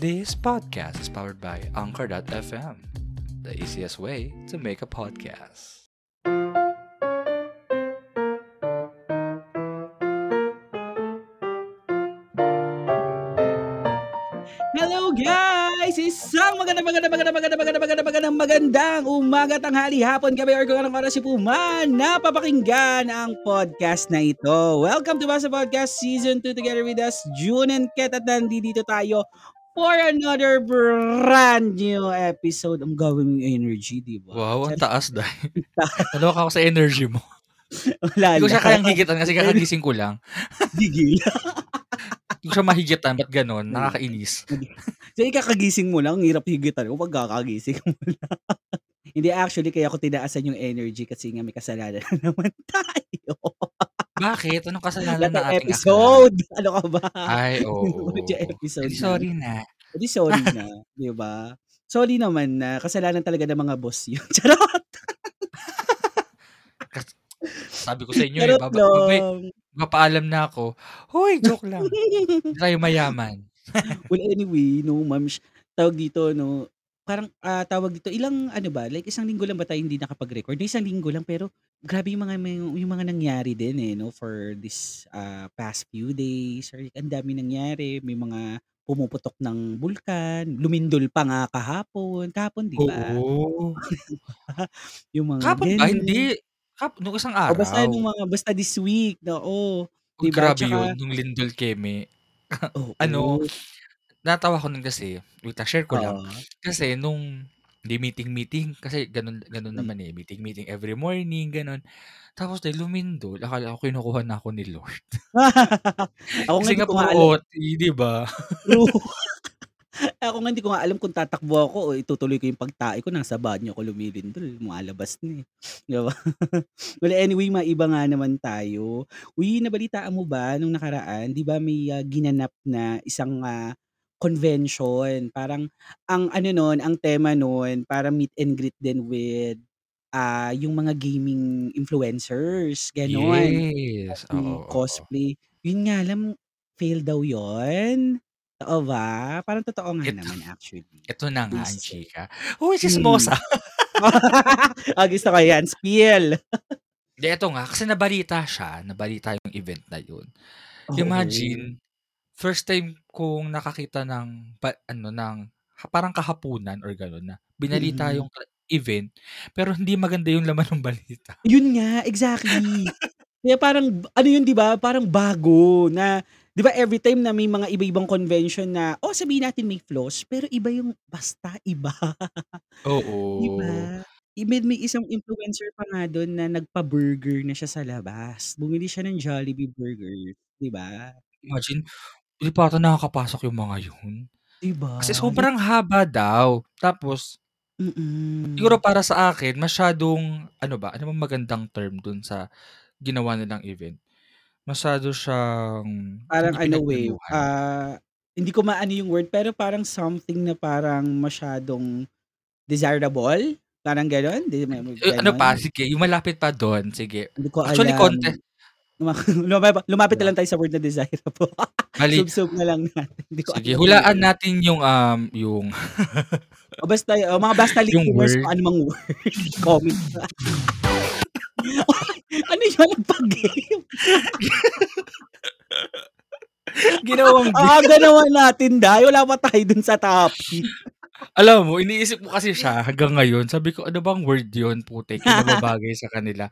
This podcast is powered by Anchor.fm, the easiest way to make a podcast. Hello guys! Isang maganda maganda maganda maganda maganda maganda magandang magandang umaga, tanghali, hapon, gabi, or kung anong oras si Puma napapakinggan ang podcast na ito. Welcome to Basa Podcast Season 2 together with us, June and Ket at nandito tayo for another brand new episode. Ang gawin mong energy, di ba? Wow, ang taas dahil. Naloka ako sa energy mo. Wala Hindi ko siya kayang higitan kasi kakagising ko lang. Gigil. Hindi ko siya mahigitan. Ba't ganon? Nakakainis. So, ikakagising mo lang, ang hirap higitan ko pag kakagising mo lang. Hindi, actually, kaya ako tinaasan yung energy kasi nga may kasalanan na naman tayo. Bakit? Anong kasalanan ng ng ating episode. Ano ka ba? Ay, oo. Yung episode Eh, na. sorry na. Hindi, sorry na. di ba? Sorry naman na kasalanan talaga ng mga boss yun. Charot! Sabi ko sa inyo, eh, baba, lang. mapaalam na ako. Hoy, joke lang. Hindi tayo mayaman. well, anyway, no, ma'am, tawag dito, no, parang ah, tawag dito, ilang ano ba, like isang linggo lang ba tayo hindi nakapag-record? No, isang linggo lang, pero grabe yung mga, may- yung mga nangyari din eh, no, for this ah, past few days. Or, like, ang dami nangyari, may mga pumuputok ng bulkan, lumindol pa nga kahapon, kahapon, di ba? Oo. Yung mga Kapon ba? ganun. Hindi. Kap, nung isang O basta araw. nung mga, basta this week, no, oh, Uy, di ba? grabe yun. Tsaka, Nung Lindol Keme. oo, Ano, natawa ko nun kasi. Wait, lang, share ko lang. ah, Kasi nung di meeting-meeting, kasi ganun, ganun mm. naman eh. Meeting-meeting every morning, ganun. Tapos dahil lumindol, akala ko kinukuha na ako ni Lord. ako nga Kasi hindi nga ko nga puro alam. OT, di ba? True. Ako nga hindi ko nga alam kung tatakbo ako o itutuloy ko yung pagtae ko. Nasa banyo ko lumilindol. Mualabas na eh. Di ba? well, anyway, maiba nga naman tayo. Uy, nabalitaan mo ba nung nakaraan? Di ba may ah, ginanap na isang ah, convention? Parang ang ano nun, ang tema nun, parang meet and greet din with ah yung mga gaming influencers. Ganon. Yes. Oo, Yung oo, cosplay. Yun nga lang, fail daw yun. Oo ba? Parang totoo nga Ito, naman actually. ito na nga ang Yes. chika. Uy, Hmm. chismosa. ah, gusto ko yan. Spiel. Di, ito nga. Kasi nabalita siya. Nabalita yung event na yun. Oo. Imagine, first time kong nakakita ng, pa, ano, ng, parang kahapunan or gano'n na, binalita Mm. yung event, pero hindi maganda yung laman ng balita. Yun nga, exactly. Kaya parang, ano yun, di ba? Parang bago na, di ba every time na may mga iba-ibang convention na, oh, sabihin natin may flaws, pero iba yung, basta iba. Oo. Di ba? Even may isang influencer pa nga doon na nagpa-burger na siya sa labas. Bumili siya ng Jollibee burger. Di ba? Imagine, hindi pa ata nakakapasok yung mga yun. Di ba? Kasi sobrang haba daw. Tapos, siguro Mm-mm. para sa akin, masyadong, ano ba, ano bang magandang term dun sa ginawa nilang event? Masyado siyang, Parang hindi ano way, pinagplanuhan. ah, hindi ko maano yung word, pero parang something na parang masyadong desirable. Parang gano'n? Di, Eh, ano pa, gano'n? sige, yung malapit pa doon, sige. Hindi ko Actually, alam. contest, Lumapit, lumapit na Diba? lang tayo sa word na desirable. Mali. Sub-sub na lang natin. Hindi ko Sige, alam hulaan natin yung, um, yung, O basta, o mga basta yung listeners, kung ano mang word, comment. ano yun? Nagpag-game? Ginawang game. Ah, ganawan natin dahil wala pa tayo dun sa topic. Alam mo, iniisip ko kasi siya hanggang ngayon. Sabi ko, ano bang word yun, putik, yung nababagay sa kanila.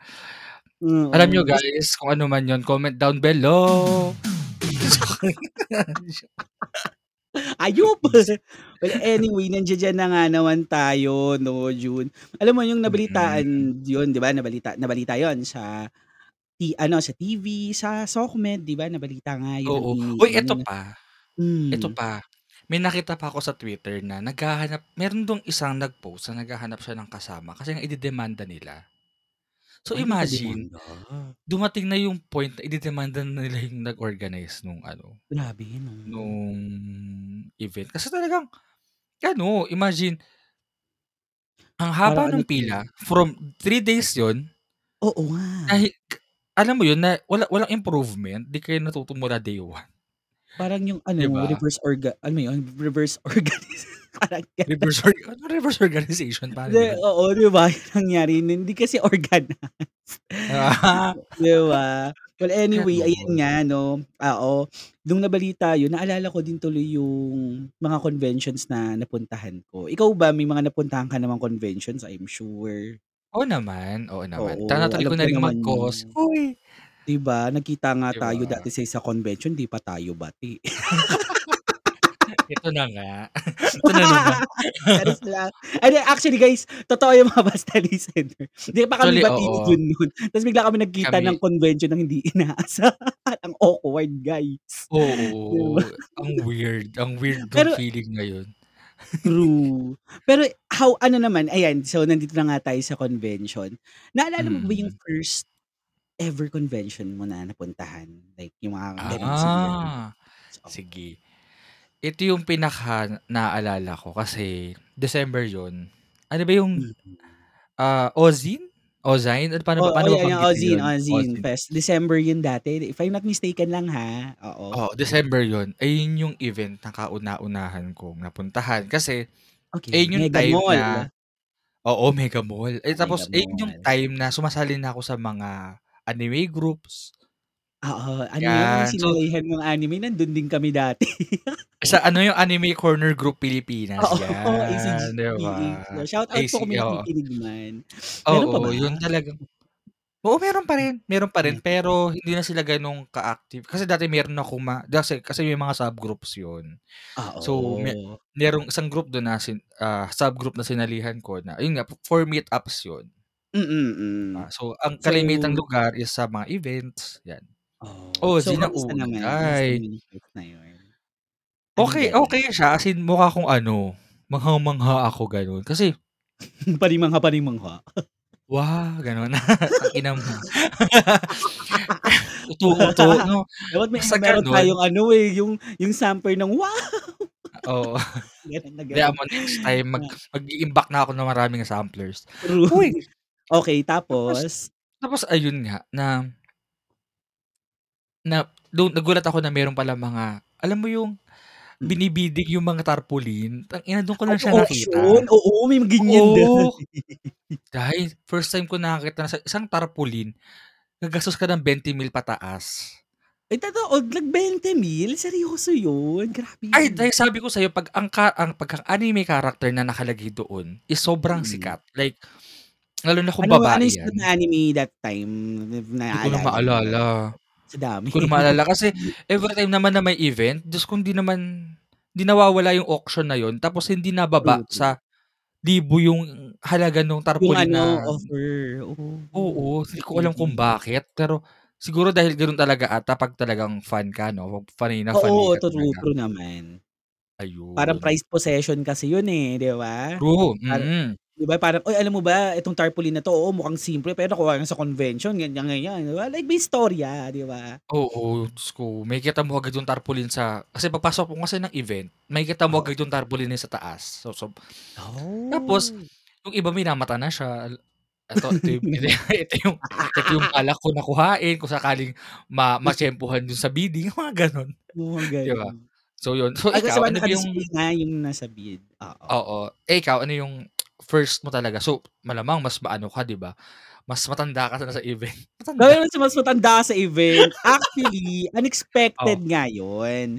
Alam nyo guys, kung ano man yun, comment down below. Ayup! well, anyway, nandiyan na nga naman tayo, no, June. Alam mo, yung nabalitaan yun, di ba? Nabalita, nabalita yon sa, t- ano, sa TV, sa SOCMED, di ba? Nabalita nga yun. Oo. Ang Uy, eto ano, pa. mm, Ito pa. May nakita pa ako sa Twitter na naghahanap, meron dong isang nag-post na naghahanap siya ng kasama kasi nga ididemanda nila. So Ay, imagine, nakademanda. dumating na yung point na ididemanda na nila yung nag-organize nung ano, Grabe, no? nung event. Kasi talagang, ano, imagine, ang haba ano ng eh. pila, from 3 days yon Oo nga. na, alam mo yun, na wala, walang improvement, di kayo natutumula day 1. Parang yung ano, ba? reverse orga mo yun, reverse organism parang gano'n. Reverse org anong reverse organization, Hindi, 'yun? oo, 'di ba, yung nangyari hindi kasi organized. Ah. 'Di ba? Well, anyway, ayan nga 'no, oo, nung nabalita yun, naalala ko din tuloy yung mga conventions na napuntahan ko. Ikaw ba, may mga napuntahan ka namang conventions, I'm sure? Oo naman, oo naman. Oo, Tina-try alam ko ko na ring naman mag-cos, yun. uy. 'Di ba, nagkita nga 'Di tayo ba? dati sa isang convention, 'di pa tayo bati. Ito na nga, ito na lang. Hindi, actually guys, totoo yung mga basta listener. Hindi pa kami oo. bati-ison nun, ta's bigla kami nagkita ng Kami convention ng hindi inaasahan, ang awkward guys, 'di ba? Oo, ang weird, ang weird Pero feeling na yun. True. Pero how ano naman, ayan, so nandito na nga tayo sa convention. Naalala mo ba yung Mm. first ever convention mo na napuntahan? Like yung mga? Ah, Oo. sige. Ito yung pinaka-naalala ko kasi December yun. Ano ba yung, Mm. ah, Ozzin? Ozzine? Ano paano Oo, paano ba yan yung Ozzine, yun? Fest. December yun dati, if I'm not mistaken lang ha, oo. Oo, December yun. Ayun yung event na kauna-unahan kong napuntahan kasi Okey, ayun yung Mega time na Mall. oo, Mega Mall. Eh, Ah, Mega tapos ayun yung Mall. time na sumasali na ako sa mga anime groups. Oo, ano yun, yung Yan, so sinalihan mong anime, nandun din kami dati. Sa ano yung Anime Corner Group Pilipinas, Oo, yan, 'di ba? ACG-PH. Shoutout po kung AC may oo. nakikinig man. Meron pa Oo, ba? yun talagang oo, meron pa rin, meron pa rin, Meron pa. pero hindi na sila gano'ng ka-active. Kasi dati meron akong ma kasi kasi may mga subgroups yun. Ah, So, me oo. merong isang group dun na sin ah, subgroup na sinalihan ko na ayun nga, for meet-ups yun. Mm, hmm. Ah, so ang kalimitang So lugar is sa mga events, yan. Oh, so Ozzine ang kamusta naman? Yung na yun? Anong gano'n? okey siya, as in mukha akong ano, mangha-mangha ako gano'n. Kasi Panimangha-panimangha. Wah, gano'n. Tang-ina mo. Uto-uto 'no, Dapat may basta meron gano'n. tayong ano, eh, yung yung samper ng wow. Oo. Gano'n na Hayaan gano'n. mo next time mag Ah. mag-iimbak na ako ng maraming samplers. True. Uy! Okey, Tapos tapos? tapos ayun nga na na dun nagulat ako na meron palang mga alam mo yung Mm. binibidding yung mga tarpaulin? Tang-ina dun ko Ay, lang siya nakita. auction? Oo, may ganyan dati. Dahil first time ko nakakita na sa isang tarpaulin, gagastos ka ng 20,000 pataas. Ay, totoo, nag-20,000? Seryoso yun? Grabe Ay, yun. dahil sabi ko sa'yo 'pag ang ka ang 'pag ang anime character na nakalagay doon is sobrang Mm. sikat. Like, lalo na kung Ano ano babae yung sikat na yan. anime that time, if Di ko na maalala. Sa dami. Di na maalala kasi everytime naman na may event, Diyos ko hindi naman hindi nawawala yung auction na yun tapos hindi nababa true. sa libo yung halaga nung Yung tarpaulin ano, na offer, oo. Oo, hindi ko alam kung bakit, pero siguro dahil gano'n talaga ata 'pag talagang fan ka 'no, faney na faney Oo, ka true, true naman. Parang Ayun. prized possession kasi yun, eh, 'di ba? True, Para mm. 'Di ba parang, "Uy, alam mo ba itong tarpaulin na 'to, oo, mukhang simple pero nakuha yan sa convention, ganyan-ganyan." 'Di ba, like may istorya, 'di ba? Oo, Diyos ko, makikita mo agad yung tarpaulin sa kasi pagpasok mo kasi ng event, makikita mo Oo. agad yung tarpaulin sa taas. So so tapos Oh. yung iba minamata na siya. Eto ito yung ito yung ito yung balak ko na kuhain kung sakaling ma matiyempuhan dun sa bidding, mga gano'n, Mga 'di ba? gano'n. So yun, so Ay, kasi ikaw, ano yung nga yung nasa bid, oo. Oo. Eh, ikaw ano yung first mo talaga? So, malamang mas maano ka 'di ba, mas matanda ka na sa event. Matanda. mas matanda sa event. Actually, unexpected Oh. nga yun.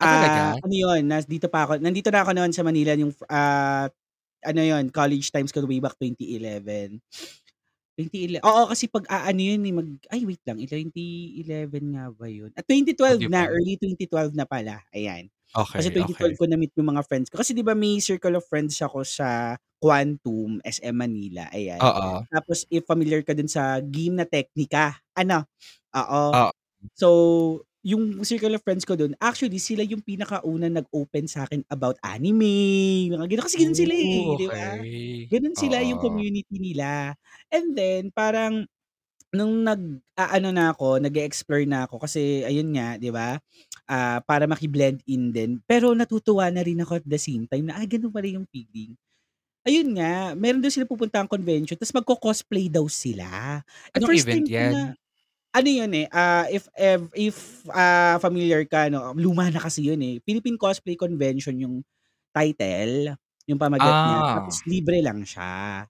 Ah, Ah, talaga? ano yun, nandito pa ako nandito na ako no'n sa Manila yung, ah, ano yun, college times ko way back 2011. 20ele oo, kasi 'pag aano yun, eh, mag ay wait lang, 2011 nga ba yun? Ah, Oh, 2012 'di na, early 2012 na pala, ayan. Kasi Okey, 2012 okey. ko na-meet yung mga friends ko. Kasi 'di ba may circle of friends ako sa Quantum, SM Manila, ayan. Oo. Tapos if familiar ka dun sa game na Teknika, ano, oo. Oh. So, yung circle of friends ko dun, actually sila yung pinakaunang nag-open sa'kin about anime, mga gano'n. Kasi gano'n sila, Oh, eh, 'di ba? okey. Gano'n sila yung Oo. community nila. And then parang nung nag-aano na ako, nag-e-explore na ako kasi ayun nga, 'di ba, ah, para maki-blend in din. Pero natutuwa na rin ako at the same time na, ay gano'n pala yung feeling. Ayun nga, meron daw silang pupuntahang convention ta's magko-cosplay daw sila. Eh, Anong first event time ko na yan? Ano yun, eh, ah, if ev if, ah, familiar ka 'no, luma na kasi yun, eh, Philippine Cosplay Convention yung title, yung pamagat niya tapos Ah. libre lang siya.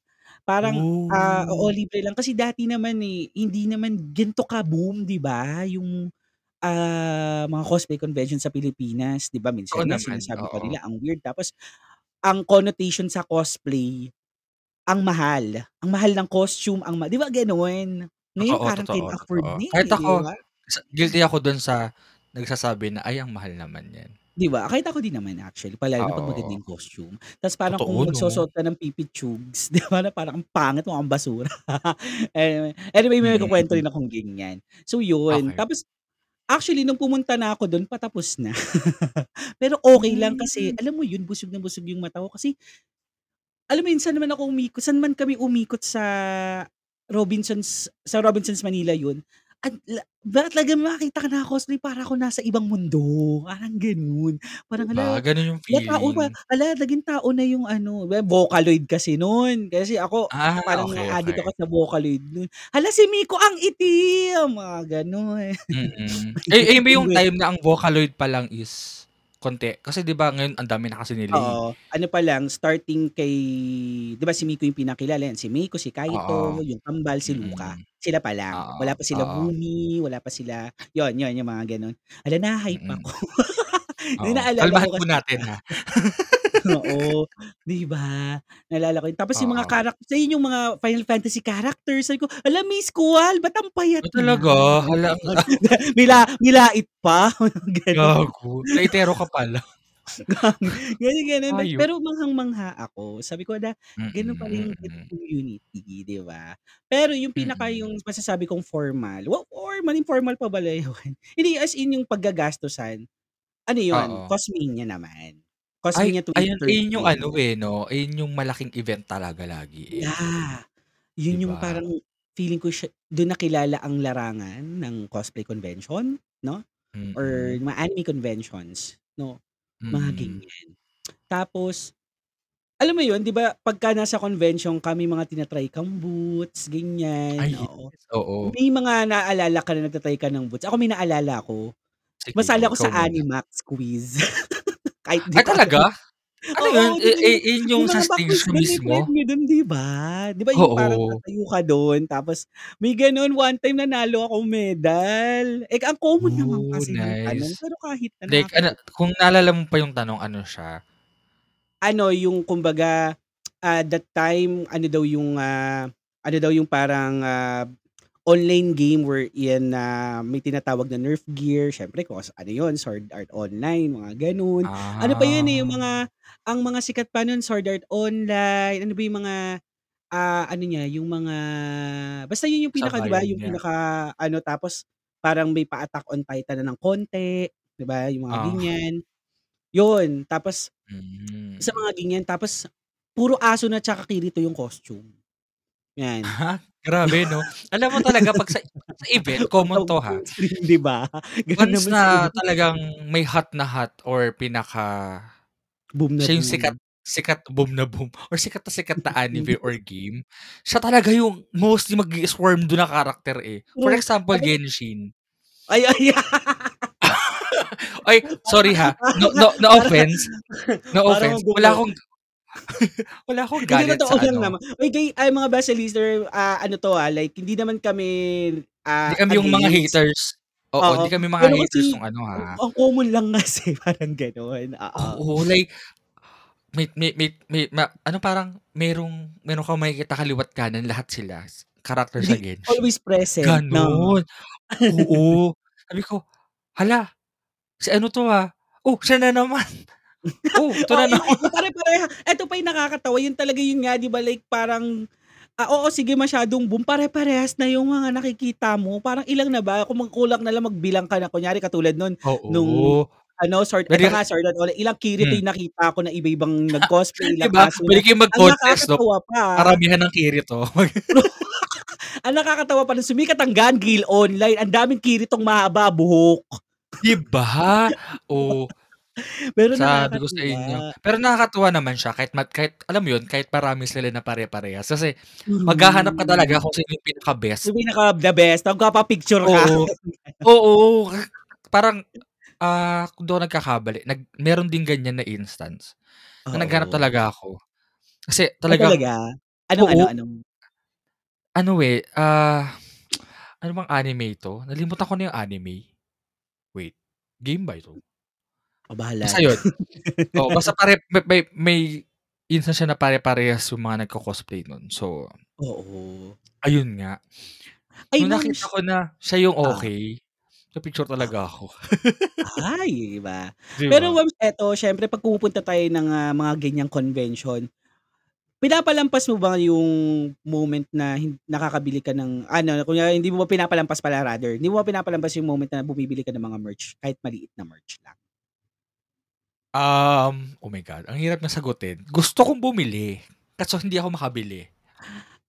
Parang, ah, oo Oh. libre lang kasi dati naman, eh, hindi naman gan'to ka-boom 'di ba yung, ah, mga cosplay convention sa Pilipinas 'di ba Oo minsan nga naman, sinasabi pa oo. nila ang weird tapos ang connotation sa cosplay, ang mahal, ang mahal ng costume, ang ma 'di ba gano'n? Ngayon Totoo, parang totoo, can afford totoo. na, Kahit eh, 'di ako, ba? sa guilty ako dun sa nagsasabi na, "Ay ang mahal naman niyan." 'Di ba? Kahit ako din naman actually palalo na 'pag maganda Oo. yung costume. Tas parang kung Totoo 'no? magsusuot ka ng pipi-chugs 'di ba na parang ang pangit mukhang basura. Anyway anyway may Mm, kukuwento mm. rin akong ganyan. So yun, Okey. tapos actually nung pumunta na ako dun patapos na. Pero okey lang kasi Hmm. alam mo yun busog na busog yung mata ko kasi alam mo yun saan naman ako umikot saan man kami umikot sa Robinsons sa Robinsons Manila yun, at la ba talagang makakita ka naka-cosplay para akong nasa ibang mundo, parang gano'n. Parang ba, hala, ganun yung hala tao ba feeling. hala naging tao na yung ano, Vocaloid kasi nun. Kasi ako Ah, parang okey, na-a-addict okey. ako sa Vocaloid nun. "Hala si Miko ang itim!" Mga gano'n. Mm. Eh, ayun ba yung time na ang Vocaloid pa lang is konti? Kasi 'di ba ngayon ang dami na kasi nila, eh. Oo, ano pa lang starting kay 'di ba si Miko yung pinakilala yan, si Miko, si Oo. Kaito, yung kambal si Luka, Mm. sila pa lang. Oo, Wala pa sila oo. Bumi, wala pa sila yun yun yung mga gano'n. Hala na-ha-hype Mm. ako. Hindi Oo, naalala ko kalmahan po kasi natin, ha. oo, 'di ba? Naalala ko yun tapos yung mga Oo. character ayun yung mga Final Fantasy characters sabi ko, "Hala Miss Squall ba't ang payat Ah, niya?" talaga? Hala ang ah Mila milait pa, gano'n. Gago, laitero ka pala. Ganun, gano'n but Hayop. pero manghang-mangha ako. Sabi ko na, "Gano'n pala yung mm. community," 'di ba? Pero yung pinaka Mm. yung masasabi kong formal, wa formal, informal pa pala yun. Hindi as in yung paggagastusan, ano yun, Oo. Cosmania naman. Ay, Cosmania ayun ayun yung 2013. ano, eh, 'no, ayun yung malaking event talaga lagi, eh. Yeah, 'Di yun yung ba? parang feeling ko siya dun nakilala ang larangan ng cosplay convention 'no, or Mm. mga anime conventions 'no, mga Mm. ganyan. Tapos, alam mo yun 'di ba pagka nasa convention kami mga tina-try kang boots ganyan, Ay oo. yes, oo. May mga naalala ka na nagta-try ka ng boots? Ako may naalala ako. Sige Masali ako sa muna. Animax quiz. Kahit di Ay ko alam. talaga? Ano yun? Oo, 'di Eh eh, yung yun yung yung sa stage may mismo? dun 'di ba? 'Di ba yung parang Oo. tatayo ka dun tapos may gano'n one time nanalo akong medal. Eh, ang common naman Oh, kasi ng tanong nice. pero kahit na Like ano, kung naalala mo pa yung tanong ano siya? Ano yung kumbaga, ah, that time ano daw yung, ah, ano daw yung parang, ah, online game wherein na may tinatawag na Nerf gear, siyempre kung sa ano yun Sword Art Online mga gano'n. Ano pa yun, eh, yung Ah. mga ang mga sikat pa nun Sword Art Online, ano ba yung mga, ah, ano niya yung mga basta yun yung pinaka 'di ba Sabayan yung niya. pinaka-ano tapos parang may pa-Attack on Titan na ng konti, 'di ba yung mga Ah. ganyan. Yun, tapos sa Hmm. mga ganyan tapos puro aso na tsaka Kirito yung costume, 'yan. Grabe 'no? Alam mo talaga 'pag sa sa event common 'to, ha. 'di ba? Gano'n Once na talagang may hot na hot or pinaka Boom na siya yung sikat boom. sikat boom na boom or sikat na sikat na anime or game, siya talaga yung mostly mag-i-swarm dun na character, eh. For example, Genshin. Ay, ay. Ay, sorry, ha, no no no offense, no offense. Wala akong wala akong Hindi galit sa ano naman. Uy, kay ay mga best listener, ah, ano 'to, ah, like hindi naman kami, 'Di ah, kami yung mga haters. Oo, Oo, 'di kami mga pero haters kasi nung ano, ha. ang common lang kasi parang gano'n, oo. Like may may may may ma ano parang merong meron kang makikita kaliwa't kanan lahat sila character sa Hindi, Genshin, always present 'no? gano'n. Oo, sabi ko, "Hala, si ano 'to, ah, oh siya na naman. Oh, ito na yung naman." yung pare-pareha eto pa yung nakakatawa yun talaga yun nga 'di ba like parang, ah, oo sige masyadong boom, pare-parehas na yung mga nakikita mo. Parang ilang na ba kung kulang na lang magbilang ka na kunyari katulad nun nung Oo. ano Puwede eto ka nga Art Online, ilang Kirito hmm. yung nakita ko na iba-ibang nag-cosplay, 'Di ilang ba, aso puwede na. kayong Ang mag-contest 'no, pa, paramihan ng Kirito. Ang nakakatawa pa nung sumikat ang Gun Gale Online, ang daming Kiritong mahaba buhok. 'Di ba? Oh. Pero Sabi ko sa nakakatuwa. inyo. Pero nakakatuwa naman siya kahit mat kahit alam mo 'yun, kahit marami sila na pare-parehas kasi maghahanap ka talaga True. kung sino yung pinaka-best. Yung pinaka the best, magpapa-picture ka. Oo. Oo, parang, ah, kung di ako nagkakamali nag meron din ganyan na instance, na naghanap talaga ako. Kasi Ah, talaga? Anong ano, oo. anong Ano, eh, ah, ano bang anime 'to? Nalimutan ko na yung anime. Wait, game ba ito? Ikaw bahala Basta. 'yun. Oo, basta pare may may may instance siya na pare-parehas yung mga nagko-cosplay nun. So Oo. ayun nga. Ay Nung nakita ko na siya yung ah. okey, nagpa-picture talaga Oo. ako. Ay, 'di ba? 'Di Pero ma'am eto siyempre 'pag pumupunta tayo ng, ah, mga ganyang convention, pinapalampas mo ba yung moment na nakakabili ka ng ano, kunyari hindi mo ba pinapalampas pala rather, hindi mo ba pinapalampas yung moment na bumibili ka ng mga merch, kahit maliit na merch lang? Um, oh my God, ang hirap na sagutin. Gusto kong bumili, kaso hindi ako makabili.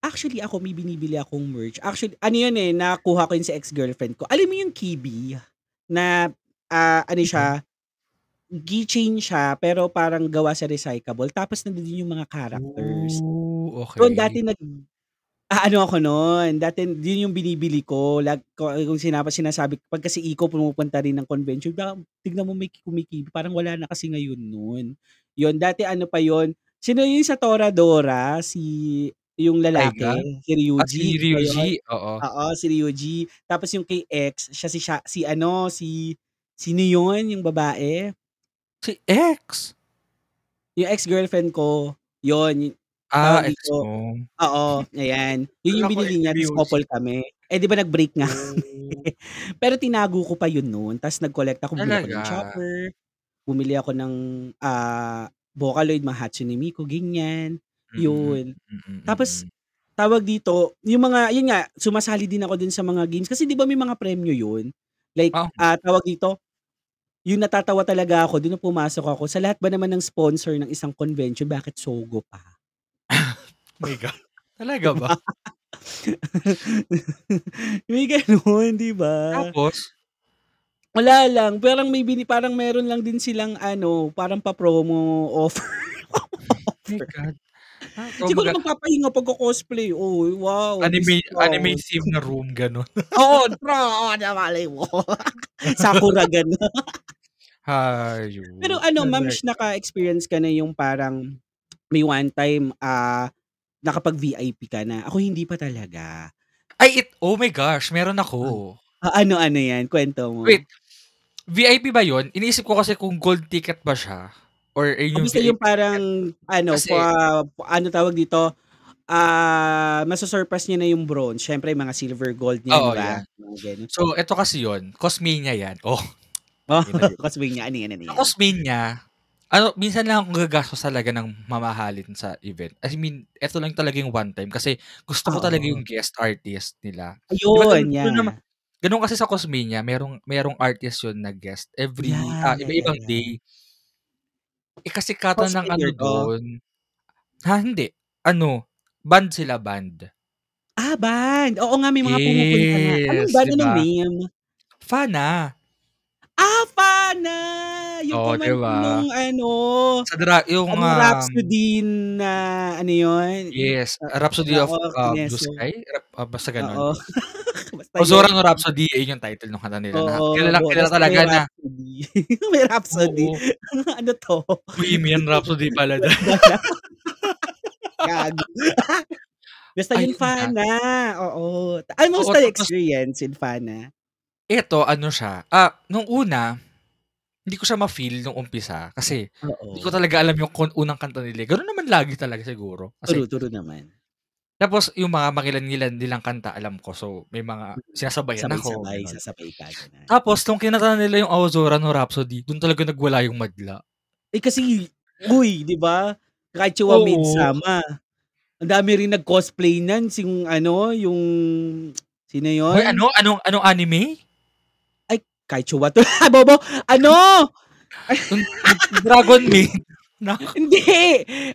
Actually ako may binibili akong merch. Actually ano yun, eh, nakuha ko yun sa ex-girlfriend ko. Alam mo yung Kibi na, ah, ano siya, keychain siya pero parang gawa sa recyclable tapos nandun yung mga characters. Oh, Yun okey. dati nag aano ako nun, dati yun yung binibili ko lag kung sina sinasabi 'pag kasi iko pumupunta rin ng convention, baka tignan mo may kumikibi, parang wala na kasi ngayon nun. Yun, dati ano pa yun, sino yung sa Toradora, si yung Taiga? lalaki, si Ah, si Ryuji ba yun? Ryuji, oo. Oo, si Ryuji. Tapos yung kay ex, siya si sha si ano, si sino yun, yung babae? Si X? Yung ex-girlfriend ko, yun, Ah, tawag ex dito mo. oo, ayan. Yun Akala yung ko binili niya couple kami. Eh, 'di ba nag-break nga kami. Oh. Pero tinago ko pa yun nun ta's nag-collect ako, bumili ako ng Talaga? chopper, bumili ako ng, ah, Vocaloid, mga Hatsune Miku, ganyan, Mm, yun. mm, Tapos mm. tawag dito, yung mga yun nga, sumasali din ako dun sa mga games kasi 'di ba may mga premyo yun? Like, Um ah, tawag dito, yung natatawa talaga ako dun nung pumasok ako, sa lahat ba naman ng sponsor ng isang convention bakit Sogo pa? My 'Di talaga ba? May gano'n, 'di ba? Tapos? Wala lang, parang may bini parang meron lang din silang ano, parang pa-promo offer, My offer. God. Ah, Siguro kumbaga magpapahinga pagko-cosplay, oh, wow, Anime anime theme na room, gano'n. Oo, true, 'di malay mo. Sakura gano'n. Pero Hayop, ano ma'am, naka-experience ka na yung parang may one time, ah, nakapag-VIP ka na? Ako hindi pa talaga. Ay, it oh my gosh, meron Ah. ako. Ah, ano-ano yan, kuwento mo. Wait, VIP ba yun? Iniisip ko kasi kung gold ticket ba siya or yung basta yung parang ano, Kasi pa ano tawag dito, ah, masu-surpass niya na yung bronze, siyempre mga silver, gold niyan, 'di Oo, ba? 'yan. Mga gano'n. So, eto kasi yun, Cosmania 'yan. Oh, Oh? Cosmania, ano yan, ano yan? Cosmania, ano, minsan lang ako gagastos talaga ng mamahalin sa event. I mean, eto lang talaga yung one time kasi gusto ko talaga yung guest artist nila. Ayun, ganun nama yeah. gano'n kasi sa Cosmania merong merong artist yun na guest every, Yeah, ah, yeah, yeah, iba-ibang yeah. day. Eh, kasikatan ng ano Cosplayer, oh? ha, hindi, ano, band sila, band. Ah, band. Oo nga, may mga pumupunta nga. Anong Yes, band, 'di anong name? Fana. Ah, Fana! Yung Oh, 'di kumanta ba? nung ano, Sa dra yung, ano, um Rhapsody na ano yun, Yes, a A Rhapsody of, oo, ah, Blue Kineso. Sky, rap ah, basta gano'n. Oo, basta Ozora yun. no Rhapsody, ayun yung title nung kanta nila na Oo, bu kilalang-kilala basta may talaga na Rhapsody. May Rhapsody. Oo. Ano 'to? Bohemian Rhapsody pala dun. Gago. Basta yun Ayun nga. Fana, oo. Ano Oo, kamusta tapos experience with Fana? Eto ano siya, ah, nung una, hindi ko siya ma-feel nung umpisa kasi di ko Oo. talaga alam yung kun unang kanta nila. Gano'n naman lagi talaga siguro kasi True, true naman. Tapos yung mga mangilan-ngilan nilang kanta alam ko, so may mga Mm. sinasabayan ako, Sabay-sabay, sasabay ka, gano'n. Tapos nung kinanta nila yung Ozora no Rhapsody, dun talaga nagwala yung madla. Eh, kasi uy, 'di ba? Kahit Oo. Midsummer, ang dami ring nag-cosplay niyan, sing ano, yung sino Hoy, yun? ano, anong anong anime? Kahit Chewa 'to, bobo. Ano? Dragon Maid, nak Hindi,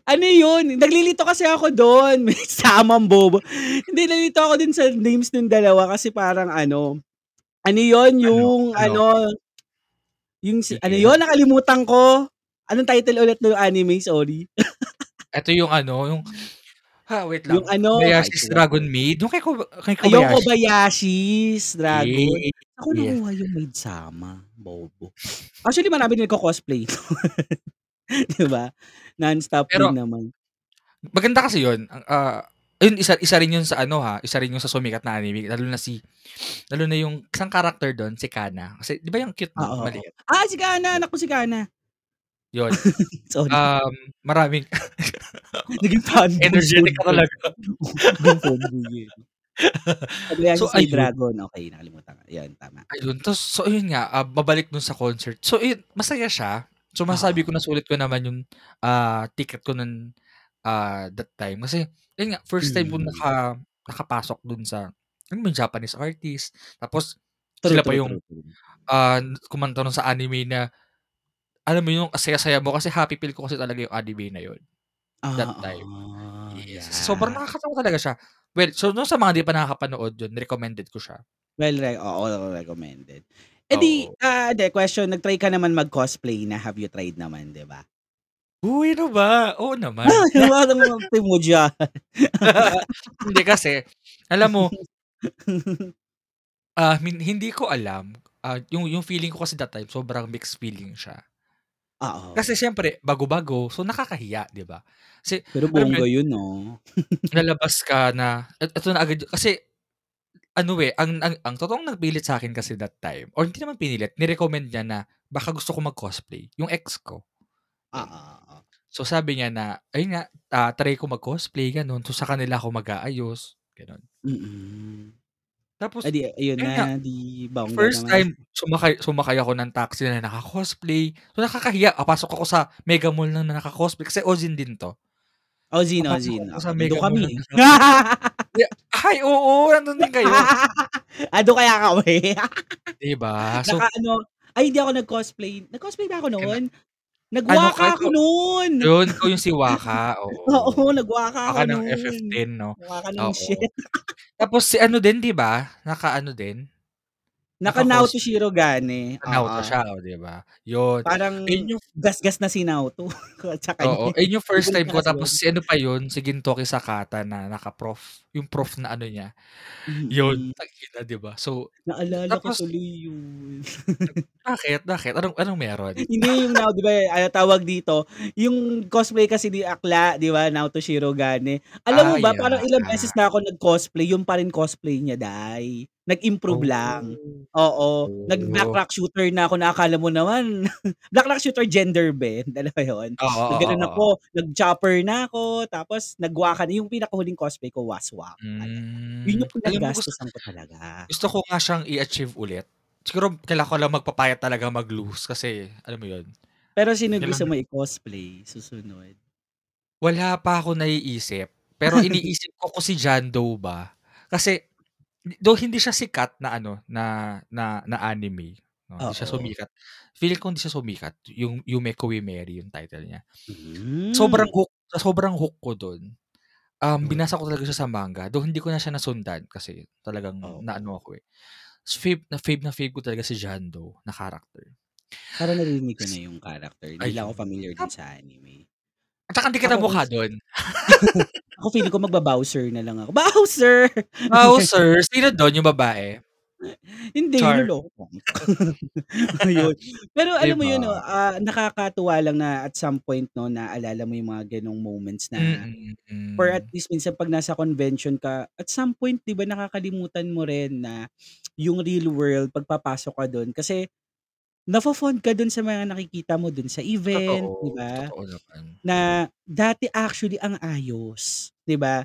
ano yun, naglilito kasi ako dun, Midsummer ang bobo. Hindi, nalilito ako din sa names nung dalawa kasi parang ano, ano yun, Ano, yung ano? ano Yung sa ano yun nakalimutan ko. Anong title ulit nung anime, sorry? Eto yung ano, yung ha, wait Yung lang, ano, kahit Kobayashi's. Dragon Maid, yung kay Koba kay Ay yung Kobayashi. Kobayashi's Dragon. Yes, Saan ko yes. nakuha yung Maid-sama, bobo. Actually marami din nagko-cosplay. 'Di ba? Non-stop Pero din naman. maganda kasi yun, ah, ayun isa isa rin yun sa ano, ha, isa rin yun sa sumikat na anime lalo na si lalo na yung isang character dun si Kana, kasi 'di ba yung cute Oo, oo. maliit? Ah, si Kana, anak ko si Kana. Yun. Sorry. Um, maraming Naging fanboy energetic ka talaga. Naging fanboy. So, ayun. Dragon, okey nakalimutan ko, yan tama. Ayun, tas so ayun nga, ah, mabalik dun sa concert. So ayun, masaya siya. So masasabi ko Oo. nasulit ko naman yung, ah, ticket ko nun, ah, that time. Kasi yun nga, first time ko Hmm. naka nakapasok dun sa mo yung Japanese artist, tapos True, sila pa true, yung, true, true. ah, kumanta nun sa anime na alam mo yung ang saya-saya mo kasi happy feel ko kasi talaga yung anime na yun, that time. Oo, Yes, sobrang yeah. nakakatawa talaga siya. Well, so dun sa mga di pa nakakapanood yun, recommended ko siya. Well, re oo, recommended. Eh di, Oo. ah, di question, nag-try ka naman mag-cosplay na, have you tried naman, 'di ba? Uy, ano ba? Oo naman. Ay, parang arte mo diyan. Hindi kasi, alam mo ah, min hindi ko alam, ah, yung yung feeling ko kasi that time sobrang mixed feeling siya. Oo. Kasi siyempre bago-bago, so nakakahiya, 'di ba? Kasi Pero bongga yun ah. lalabas ka na eto na agad kasi ano, eh, ang ang ang totoong nagpilit sa'kin kasi that time or hindi naman pinilit, ni-recommend niya na baka gusto ko mag-cosplay, yung ex ko. Yun. Oo, oo. So sabi niya na, ayun nga, ah, try ko mag-cosplay gano'n, so sa kanila ako mag-aayos, gano'n. Mm. Tapos, Eh di ayun ayun nga, na, di bongga first naman. time sumakay sumakay ako ng taxi na naka-cosplay, so nakakahiya, papasok ako sa Mega Mall na naka-cosplay kasi Ozin din 'to. Ozin, Papasok Ozin, ako sa nandun Mega Mall kami, na naka ya ay, oo, nandun din kayo. Ah, dun kaya kami. 'Di ba? So Naka-ano ay hindi ako nag-cosplay, nag-cosplay ba ako Kina noon? ano Nag-Waka ako nun. yun, ikaw yung si Waka, oo. Oo, nag-Waka Waka ako ng nun. F-15 'no? Waka ng shit. Tapos si ano din 'di ba, naka-ano din, Naka-Naoto naka-cosplay. Shirogane, Naoto oo. siya, oh, 'di ba? Yun. Parang Ayun yung gasgas na si Naoto sa kanya, Oo, eh. ayun yung first time ko tapos yun. si ano pa yun, si Gintoki Sakata na naka-prof, yung prof na ano niya, yun, tangina, 'di ba? So Naalala ko tapos tuloy yun. Bakit, bakit? Anong anong meron? Hindi yung Nao 'di ba, ano tawag dito, yung cosplay kasi ni Akla 'di ba, Naoto Shirogane. Alam mo Ah, ba parang yeah. ilang beses na ako nag-cosplay, yun pa rin cosplay niya, Day. Nag-improve lang. Oh. Oo, nag-black Oh. rock shooter na ako na akala mo naman black rock shooter gender bend, alam mo yun? Oo, oo, Nag-ganon oo. ako, nag-chopper na ako, tapos nag-Waka na yung pinakahuling cosplay ko waswak talaga. Yun Hmm, yung gusto pinaggastusan ko talaga. gusto ko nga siyang i-achieve ulit. Siguro kailangan ko lang magpapayat talaga mag-loose kasi alam mo yun? Pero sino gusto mo i-cosplay susunod? Wala pa akong naiisip, pero iniisip ko kung si Jando ba. Kasi though hindi siya sikat na ano, na na na anime, 'no, hindi siya sumikat. Feeling ko hindi siya sumikat, yung Yume Koimeri yung title niya. Sobrang Hmm. hook sobrang hook ko dun, um, Oh. binasa ko talaga siya sa manga, though hindi ko na siya nasundan kasi talagang Oo. naano ako, eh. Fave na fave na fave ko talaga si Jando na character. Parang narinig ko na yung character, di lang ako familiar din sa anime. At saka hindi kita Ako mukha dun. ako feeling ko magba-Bowser na lang ako, Bowser! Bowser, sino dun, yung babae? Hindi, Char. Ayun. Pero alam mo yun 'no, ah, nakakatuwa lang na at some point 'no, naalala mo yung mga ganong moments na Mm, or at least minsan 'pag nasa convention ka, at some point 'di ba nakakalimutan mo rin na yung real world 'pag papasok ka dun kasi nafo-fond ka dun sa mga nakikita mo dun sa event, 'di Totoo, ba? totoo naman. Na dati actually ang ayos, 'di ba?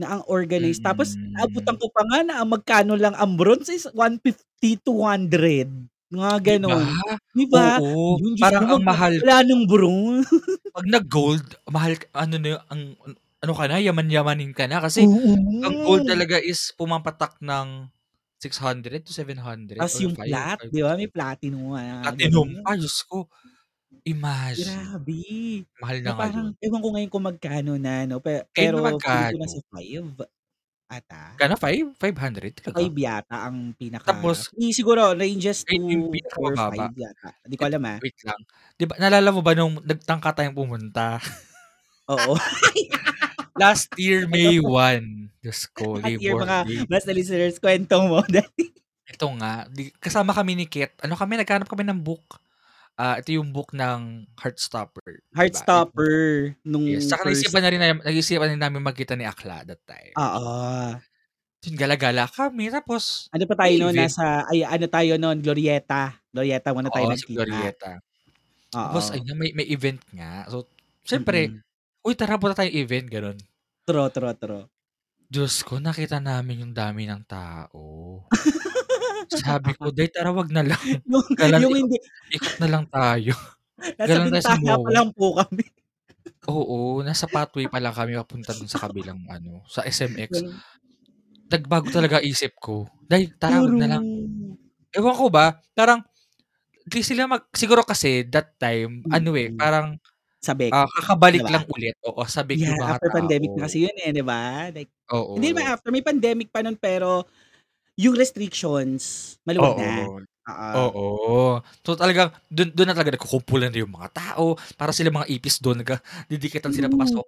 Na ang organized tapos naabutan Mm. ko pa nga na ang magkano lang ang bronze is 150, 200, mga 'Di ba? ganon. 'Di ba? Oo, Yun Diyos parang ko ang mahal wala ng bron 'Pag nag-gold, mahal ano na ang ano ka na, yaman-yamanin ka na kasi ang gold Oo. talaga is pumapatak ng 600 to 700 Tas or yung five plat, five 'di to ba? May platinum nga Platinum pa, Diyos ko. Imagine, Grabe. mahal Na na parang ngayon. ewan ko ngayon kung magkano na 'no, pero ko magkano? nasa 5. Ata? Kano 5? 500 talaga? 5 yata ang pinaka Tapos hindi siguro ranges yung 2 or pinakamababa. 5 yata, di ko alam, ah. wait lang, 'di ba naalala mo ba nung nagtangka tayong pumunta? Oo. Last year, Ano May 1, Diyos ko Last year Labor mga Day. basta listeners kwento mo. Ito nga, kasama kami ni Ket, ano kami naghahanap kami ng book. Ah, ito yung book ng Heartstopper? Heartstopper nung Yes, tsaka first naisipan na rin nag-isipan din namin magkita ni Akla that time. Oo. Yun gala-gala kami tapos Ano pa tayo event. nasa ay ano tayo nun Glorietta, Glorietta muna tayo Oo, nagkita. Glorietta. Tapos Oo. ayun may may event nga, so siyempre, Mm. "Uy tara punta tayong event," gano'n. True, true, true. Diyos ko nakita namin yung dami ng tao. Sabi ko, "Day tara 'wag na lang, Yung galang yung hindi ikot na lang tayo, Nasa galang tayo sa bintana pa MOA." lang po kami. Oo, nasa pathway pa lang kami papunta dun sa kabilang ano, sa SMX. Nagbago talaga isip ko, "Day tara 'wag na lang." Ewan ko ba, parang di sila mag siguro kasi that time ano, eh, Mm. Parang, Sabik, ah, di kakabalik ba? lang ulit, oo, sabik Yeah, yung mga after pandemic na tao. kasi yun, eh, di ba? Like hindi naman Oo. after, may pandemic pa nun pero yung restrictions maluwag na, Oo, oo. oo. So talagang dun dun na talaga nagkukumpulan na yung mga tao, para silang mga ipis dun nagkadidikitan sila True. papasok.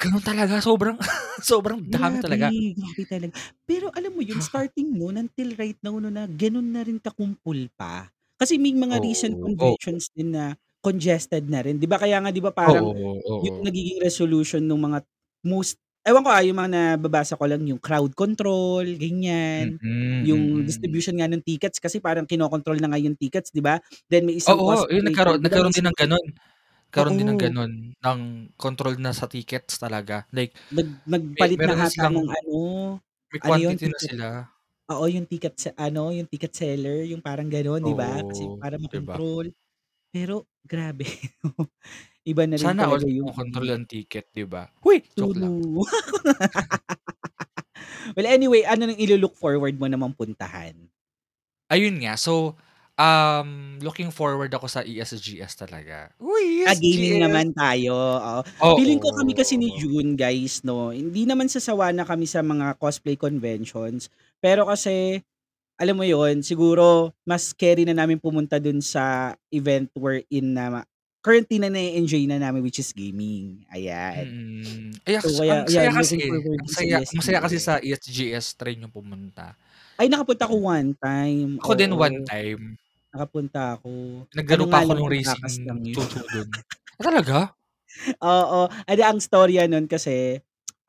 Ganun talaga sobrang sobrang dami Grabe, talaga. grabe talaga. Pero alam mo yun starting nun until right now no na ganon na rin kakumpul pa. Kasi may mga recent Oo, oo. conventions din na congested na rin, di ba kaya nga di ba parang Oo, yung oo. nagiging resolution nung mga most ewan ko, ah, yung mga nababasa ko lang yung crowd control ganyan, Mm, yung mm. distribution nga ng tickets kasi parang kinokontrol na nga yung tickets, di ba? Then may isang Oo, yun nagkaroon di ba nagkaroon din ng gano'n. Nagkaroon din ng oo. gano'n, ng control na sa tickets talaga, like Nag may nagpalit na meron na ata silang ng ano, may ano yun quantity na ticket sila. oo, yung ticket sa ano, yung ticket seller, yung parang ganon, di ba? Kasi Oo, para di ba? makontrol. Pero grabe, iba na rin Sana all talaga yung makontrol ang ticket, di ba? Huy! Joke lang. True. Well, anyway, ano ng ilu-look forward mo namang puntahan? Ayun nga, so, um, looking forward ako sa ESGS talaga. Uy, Ah, gaming ESGS! naman tayo, oo. Feeling ko kami kasi ni Oo. June guys 'no, hindi naman sa sawa na kami sa mga cosplay conventions, pero kasi alam mo yun, siguro mas keri na namin pumunta dun sa event wherein na currently na na-e-enjoy na namin which is gaming, ayan. Mm. Ay, So as ang kaya saya looking kasi, ang saya masaya kasi sa ESGS try niyong pumunta. Ay nakapunta ako one time, Ako din one oo. time. Nakapunta ako, ano Naglaro pa ako lang racing dun. Ah, talaga? Oo, edi ang istorya nun kasi,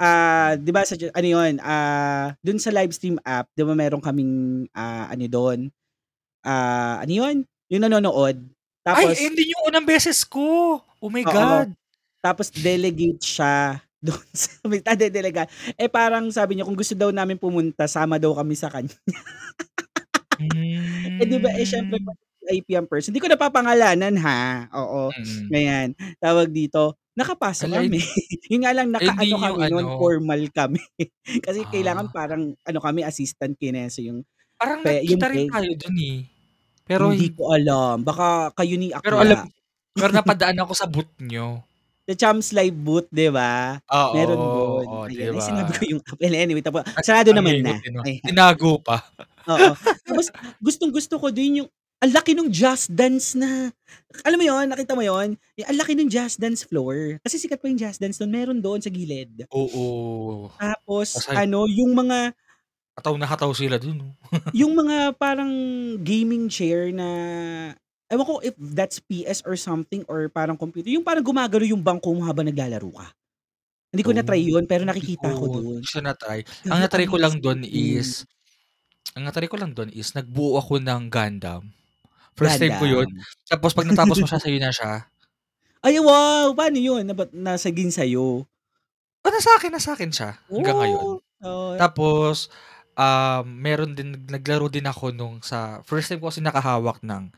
ah, di ba sa ano yun, ah, dun sa live stream app di ba meron kaming, ah, ano dun, ah, ano yun, yung nanonood Ay, tapos yun din yung unang beses ko, oh my Oo, God! tapos delegate siya dun sa ah, hindi delega eh, parang sabi niya kung gusto daw namin pumunta sama daw kami sa kanya. Eh, di ba, eh, siyempre Hmm. 'pag VIP ang person, di ko napapangalanan ha, oo, Mm. ganyan. Tawag dito, nakapasok Hala kami, hindi yun nga lang naka-ano hindi kami ano formal kami, kasi kailangan Ah. parang ano kami assistant kay Neso yung Parang pe yung nagkita rin tayo dun, eh, pero Hindi hin ko alam, baka kayo ni Pero alam Akla. pero napadaan ako sa booth niyo. Sa Champs Live booth, di ba? Meron Oo, dun, oh, di ayan. Ay sinabi ko yung well, anyway tapa At sarado naman na. Tinago pa. Oo, tapos gustong-gusto ko din yung ang laki nung Just Dance na alam mo yun, nakita mo yun? Yung ang laki nung Just Dance floor, kasi sikat pa yung Just Dance nun, meron dun sa gilid. Oo. Tapos Aside ano, yung mga Hataw na hataw sila dun, 'no? yung mga parang gaming chair na ewan ko if that's PS or something or parang computer, yung parang gumagalaw yung bangko mo habang naglalaro ka. Hindi ko na-try Oh, yun pero nakikita ko ko siya na-try. Ang na-try ko lang yun. is ang na-try ko lang dun is nagbuo ako ng Gundam. First time ko yun, tapos 'pag natapos mo siya, sa'yo na siya. Ay, wow! Paano yun, na ba't nasaging sa'yo? Oh, nasa akin na sa'kin siya, hanggang ngayon. Oh. Tapos, um, meron din naglaro din ako nung sa first time ko kasi nakahawak ng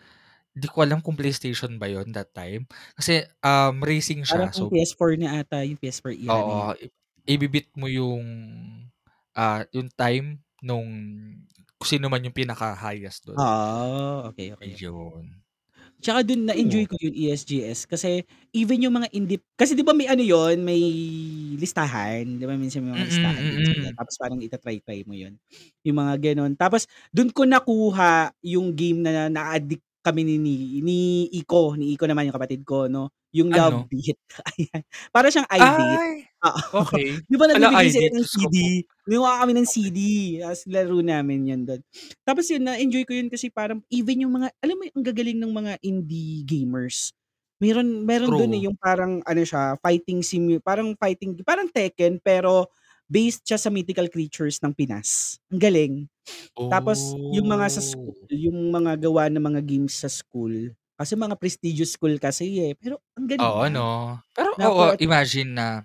di ko alam kung PlayStation ba yun that time, kasi, um, racing Parang siya so PS4 na ata, yung PS4 era na yun. Oo, i ibi-beat mo yung, ah, yung time nung kung sino man yung pinaka-highest dun. Ah, okey, okey. Ayun. Tsaka dun na-enjoy ko yung ESGS kasi even yung mga indie kasi 'di ba may ano yun, may listahan, 'di ba minsan may mga Mm, listahan din sila mm. tapos parang ita-try-try mo yun, yung mga gano'n. Tapos dun ko nakuha yung game na na-a-addict kami ni ni ni Iko, ni Iko naman yung kapatid ko 'no, yung Love Ano? Beat, ayan. Para siyang iDate, Ay, oo. okey. 'Di ba Hala, nagbibigay sila ng Diyos ko po. CD, gumawa kami ng Okey. CD ta's laro namin yun dun. Tapos yun na-enjoy ko yun kasi parang even yung mga alam mo ang gagaling ng mga indie gamers. Meron meron dun, True. eh, yung parang ano siya, fighting simu parang fighting parang Tekken pero based siya sa mythical creatures ng Pinas, ang galing. Tapos yung mga sa school, Oh. yung mga gawa ng mga games sa school, kasi mga prestigious school kasi, eh, pero ang galing Oo niya. 'no? Pero oo, for imagine na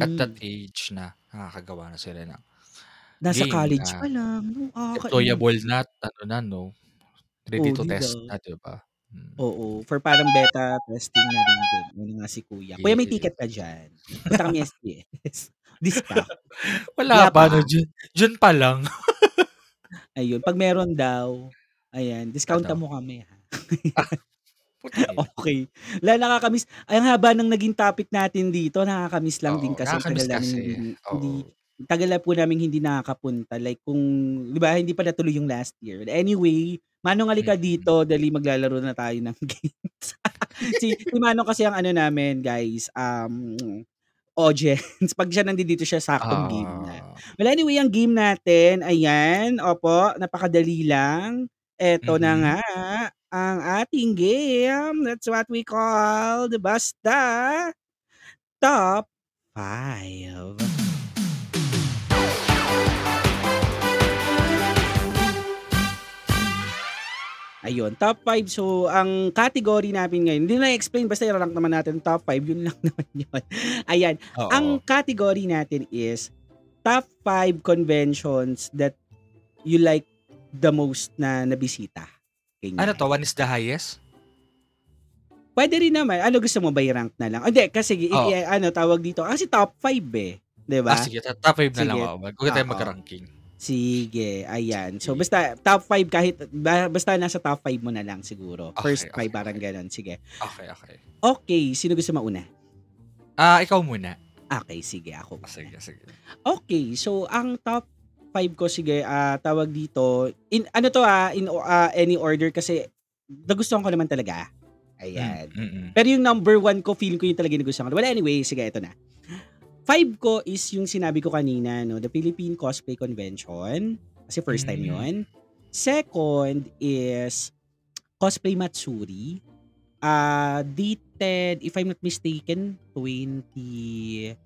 at that mm. age na nakakagawa na sila ng Nasa game college pa na lang 'no, deployable na at ano na 'no, ready Oh, to 'di ba? test na, 'di ba? Mm. Oo, for parang beta testing na rin din, yun nga si kuya. Kuya may Yes. ticket ka diyan? Punta kami SGS, discount. Wala Wala pa 'no, pa? June June pa lang. Ayun, 'pag meron daw, ayan discountan Ano? mo kami, ha. Okey. 'La nakaka-miss ay ang haba ng naging topic natin dito, nakaka-miss lang din Oo, kasi ang tagal nakaka-miss namin kasi, hindi hindi oo. tagal na po naming hindi nakakapunta like kung 'di ba hindi pa natuloy yung last year. Anyway, Manong halika Mm. dito dali maglalaro na tayo ng games. Si si Manong kasi ang ano namin guys, um, audience, 'pag siya nandidito siya saktong game na. Ah. Well, anyway ang game natin, ayan, opo, napakadali lang. Eto na Mhm. Ang ating game, that's what we call the Basta Top 5. Ayun, top 5. So, ang category natin ngayon, hindi na i-explain basta ira-rank naman natin top 5, yun lang naman yun. Ayan, ang Oo. category natin is top 5 conventions that you like the most na nabisita, Ano 'to, ganyan. 1 is the highest? Puwede rin naman. Ano gusto mo ba i-rank na lang? Hindi, kasi i Oo. i-ano tawag dito, kasi top 5, eh, 'di Ah, ba? sige to top 5 na lang, Sige, oo. Wag na tayong oo. mag-ranking. Sige, ayan. So, basta top 5 kahit ba basta nasa top 5 mo na lang siguro. Okey, First 5 okey, parang okey. gano'n, sige. Okey, okey. Okey, sino gusto mauna? Ah, ikaw muna. Okey, sige ako Oh, muna. sige, sige. Okey, so ang top 5 ko sige, ah, tawag dito, in ano 'to, ah, in ah, any order kasi nagustuhan ko naman talaga, ayan. mm. Pero yung number 1 ko feeling ko yun talaga yung nagustuhan ko. Well, anyway, sige eto na. 5 ko is yung sinabi ko kanina 'no, the Philippine Cosplay Convention, kasi first time Hmm. yun. Second is Cosplay Matsuri, ah, dated if I'm not mistaken 20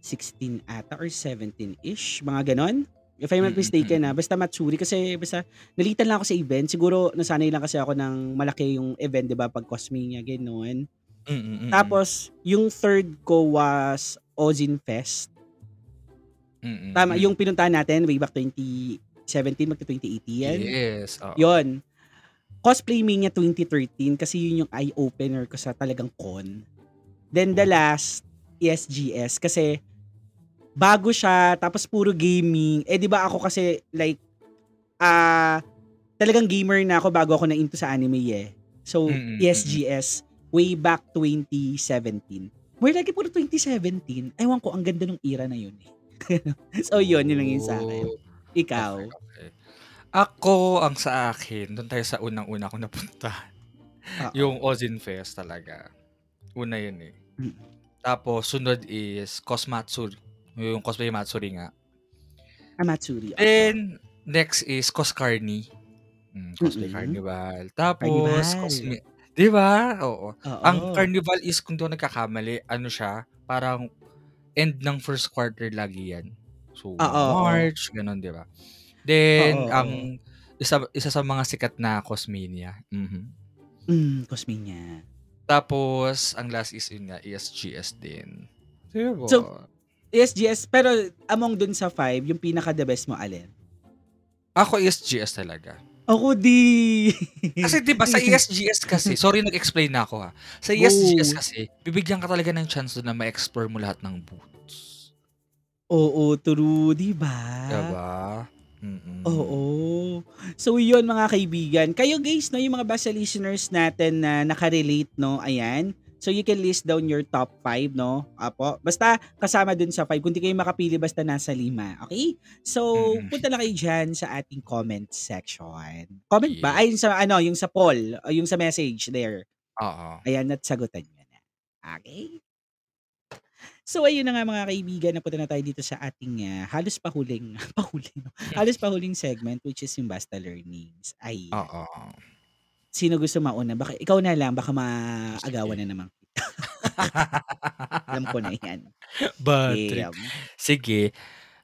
16 ata or 17-ish, mga gano'n. If I'm not Mm, mistaken, mm. ah, basta Matsuri kasi basta nalitan lang ako sa event. Siguro nasanay lang kasi ako ng malaki yung event 'di ba 'pag Cosmania gano'n. Mm, mm. Tapos yung third ko was Ozine Fest. Mm, Tama, yung pinuntahan natin way back 2017 magto-2018. Yes, oo. Yun. Cosplay Mania 2013 kasi yun yung eye opener ko sa talagang con. Then the Oh. last, ESGS kasi bago siya tapos puro gaming. Eh, 'di ba ako kasi like, ah, talagang gamer na ako bago ako na-into sa anime, eh. So, Mm, mm. ESGS way back 2017. More likely puro 2017. Ewan ko ang ganda nung era na yun, eh. So yun, yun lang yung sa'kin. Oh. Okey, Ikaw? Ako, ang sa akin, dun tayo sa unang-una kong napuntahan. Oo. Yung Ozine Fest talaga. Una yun, eh. Mm. Tapos sunod is Cosmatsuri, yung Cosplay Matsuri nga. Ah, Matsuri, opo. Then, next is Coscarni, hmm, Cosplay Mm. Carnival. Tapos Carnival. Cosme 'di ba? Oo. Ang Oo. Carnival is kung ako nagkakamali, ano siya, parang end ng first quarter lagi yan. So, Oo, oo. March, gano'n, 'di ba? Then, Oo, ang isa isa sa mga sikat na Cosmania, mhm. Hmm, Cosmania. Tapos ang last is yun nga, ESGS din. 'Di So, ba? ESGS pero among dun sa 5, yung pinaka-the best mo alin? Ako ESGS talaga. Ako din. Kasi 'di ba sa ESGS kasi, sorry nag-explain na ako, ha. Sa ESGS kasi, bibigyan ka talaga ng chance na ma-explore mo lahat ng booths. Oo, true, 'di 'Di ba? ba? Mm. Oo. So, yun mga kaibigan. Kayo guys 'no, yung mga basta listeners natin na naka-relate 'no, ayan. So, you can list down your top 5 'no, opo. Basta kasama dun sa 5 kung di kayo makapili basta nasa 5, okey? So, Mm. punta na kayo diyan sa ating comment section. Comment ba? Yes. Ay, yung sa ano, yung sa poll, yung sa message there. Oo. Ayan at sagutan niyo na, okey? So, ayun na nga mga kaibigan, napunta na tayo dito sa ating, ah, halos pahuling pahuling 'no, halos pahuling segment which is yung Basta Learnings, ayan. Oo. Sino gusto mauna? Baka ikaw na lang, baka maagawan na naman. Alam ko na yan. Bad trip. Sige,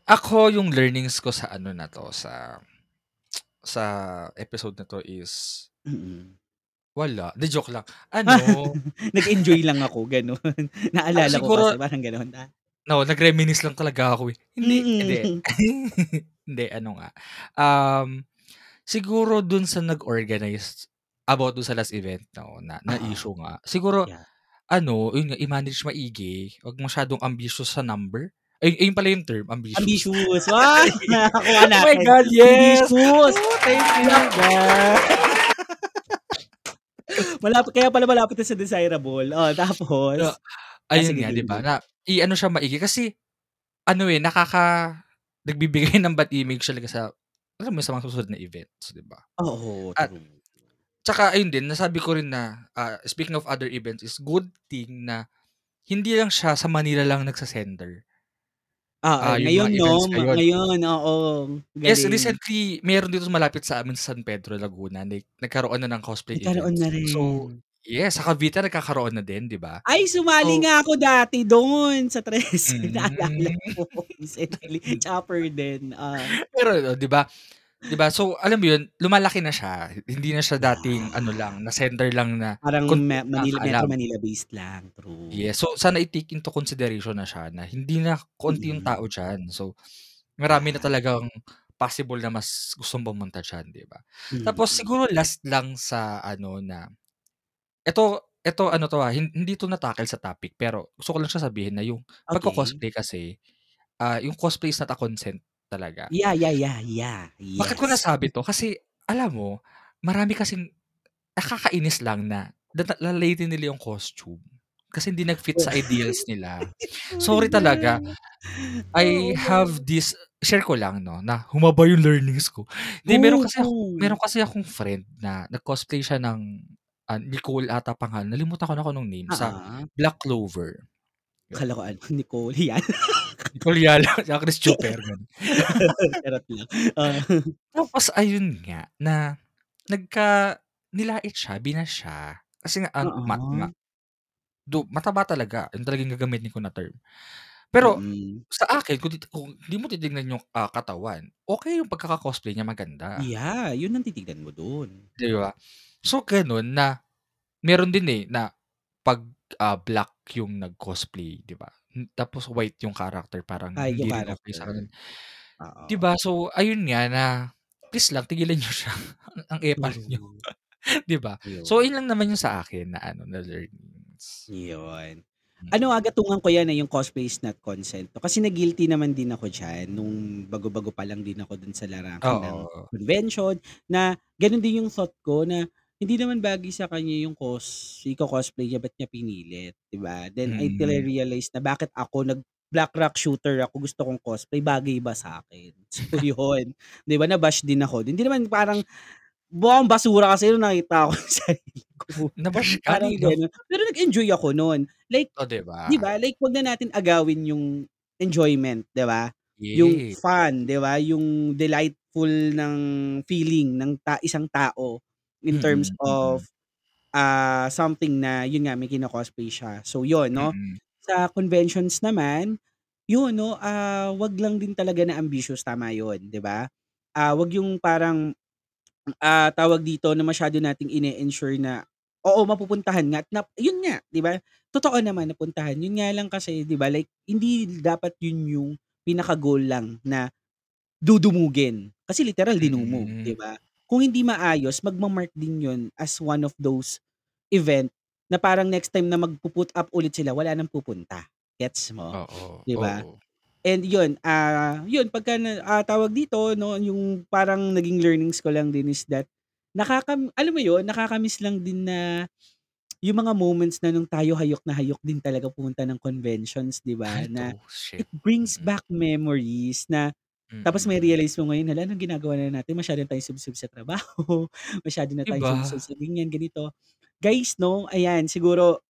ako yung learnings ko sa ano na 'to, sa sa episode na 'to is wala, 'di joke lang. Ano Nag-enjoy lang ako, gano'n. Ako Naalala ko siguro kasi parang gano'n, ah. no, nag-reminisce lang talaga ako, eh. Hindi hindi. Mm. Hindi, ano nga, um, siguro dun sa nag-organize about dun sa last event 'no, na na Oo. issue nga. Siguro Yeah. ano, yun nga, i-manage maigi, 'wag masyadong ambitious sa number. Ay, ayun pala yung term, ambitious. Ambitious, wow! Nakakuha Oh my. God, yes! Ambitious! Oh, thank you. Malapit kaya pala malapit na sa desirable. Oh, tapos? Ah, ayun sige, nga, 'di ba, na i-ano siya maigi kasi ano, eh, nakaka nagbibigay ng bad image talaga sa alam mo sa mga susunod na events, 'di ba? Oo, At true. Tsaka ayun din, nasabi ko rin na, ah, speaking of other events is good thing na hindi lang siya sa Manila lang nagse-center. Oo, Ah, mga ngayon 'no, ngayon. ngayon, oo, Yes, galing. recently meron dito malapit sa amin sa San Pedro, Laguna, like nagkaroon na ng cosplay Nagkaroon na events. So, rin. yes, sa Cavite nagkakaroon na din, 'di ba? Ay, sumali So nga ako dati dun sa Trece, naalala Hmm. ko chopper din, ah. Pero, 'di ba 'di ba, so alam mo yun, lumalaki na siya. Hindi na siya dating ano Yeah. lang, na center lang na Parang me lang Manila Metro nakakaalam. Manila based lang, true. Yes, so sana i-take into consideration na siya na hindi na konti yung tao diyan. So, marami na Yeah. talagang possible na mas gustong pumunta diyan, 'di ba? Tapos Mm. siguro last lang sa ano na eto eto ano 'to, ah, hin hindi 'to na-tackle sa topic pero gusto ko lang siya sabihin na yung Okey. pagko-cosplay kasi, ah, yung cosplay is not a consent talaga. Yeah, yeah, yeah, yeah, Bakit ko yes. nasabi 'to? Kasi alam mo, marami kasing nakakainis lang na lalaitin nila yung costume kasi hindi nag-fit sa ideals nila. Oh Sorry talaga. I Oo. have this share ko lang 'no, na humaba yung learnings ko. Hindi, meron kasi ako meron kasi akong friend na nag-cosplay siya ng, ah, Nicole ata pangalan, nalimutan ko na kung anong name, sa Oo. Black Clover. Akala ko ano, Nicole, yan. Nicole Yala, tsaka Chris Chuper. Charot lang, oo. Tapos ayun nga, na nagka nilait siya, binash siya kasi nga an mat nga. Oo. Though mataba talaga, yun talaga yung gagamitin ko na term. Pero Mm. sa akin kung kung di mo titignan yung, ah, katawan, okey yung pagkaka-cosplay niya, maganda. Yeah, yun ang titignan mo dun. 'Di ba? So, gano'n na meron din, eh, na 'pag, ah, black yung nag-cosplay, 'di ba? Tapos white yung character, parang Ay, yung hindi rin okey character. kanila. 'Di ba? So, ayun nga na please lang tigilan niyo siya, ang epal niyo, True. 'di ba? So, Yun. lang naman yung sa akin na ano, na learnings. Yun. Ano, Mm. gatungan ko yan, eh, yung cosplay is not consent kasi na-guilty naman din ako diyan nung bago-bago pa lang din ako dun sa larangan ng Oo. convention, na ganun din yung thought ko na hindi naman bagay sa kanya yung cos iko-cosplay niya, ba't niya pinilit, 'di ba? Then I till I Mm. realized na bakit ako nag Black Rock shooter ako, gusto kong cosplay, bagay ba sa'kin? So, yun, 'di ba, na-bash din ako. Hindi naman parang mukhang basura kasi nung nakita ko yung sarili ko, Na-bash parang kanino? gano'n. Pero nag-enjoy ako nun, like Oh, 'di 'di ba? ba, like 'wag na natin agawin yung enjoyment, 'di ba? Yung fun, 'di ba, yung delightful ng feeling ng ta isang tao in terms Mm, of, mm. ah, something na yun nga, may kino-cosplay siya. So, yun 'no. Mm. Sa conventions naman, yun 'no, ah, 'wag lang din talaga na ambitious, tama yun, 'di ba? Ah, 'wag yung parang, ah, tawag dito, na masyado nating ine-ensure na, oo, mapupuntahan nga at nap yun nga, 'di ba? Totoo naman napuntahan, yun nga lang kasi 'di ba, like hindi dapat yun yung pinaka-goal lang na dudumugin, kasi literal dinumog, 'di Mm. ba? Kung hindi maayos, magma-mark din yun as one of those event na parang next time na magpu-put up ulit sila, wala ng pupunta, gets mo? Oo, 'Di ba? oo. And yun, ah, yun pagka na ah, tawag dito 'no, yung parang naging learnings ko lang din is that nakakam alam mo yun, nakaka-miss lang din na yung mga moments na nung tayo hayok na hayok din talaga pumunta ng conventions, 'di ba? Ay, Na. Shit. it brings Mm. back memories na tapos Mm. mai-realize mo ngayon, hala anong ginagawa na natin, masyado na tayong subsub sa trabaho, masyado na 'Di tayong subsub ba? sa ganyan, ganito. Guys 'no, ayan siguro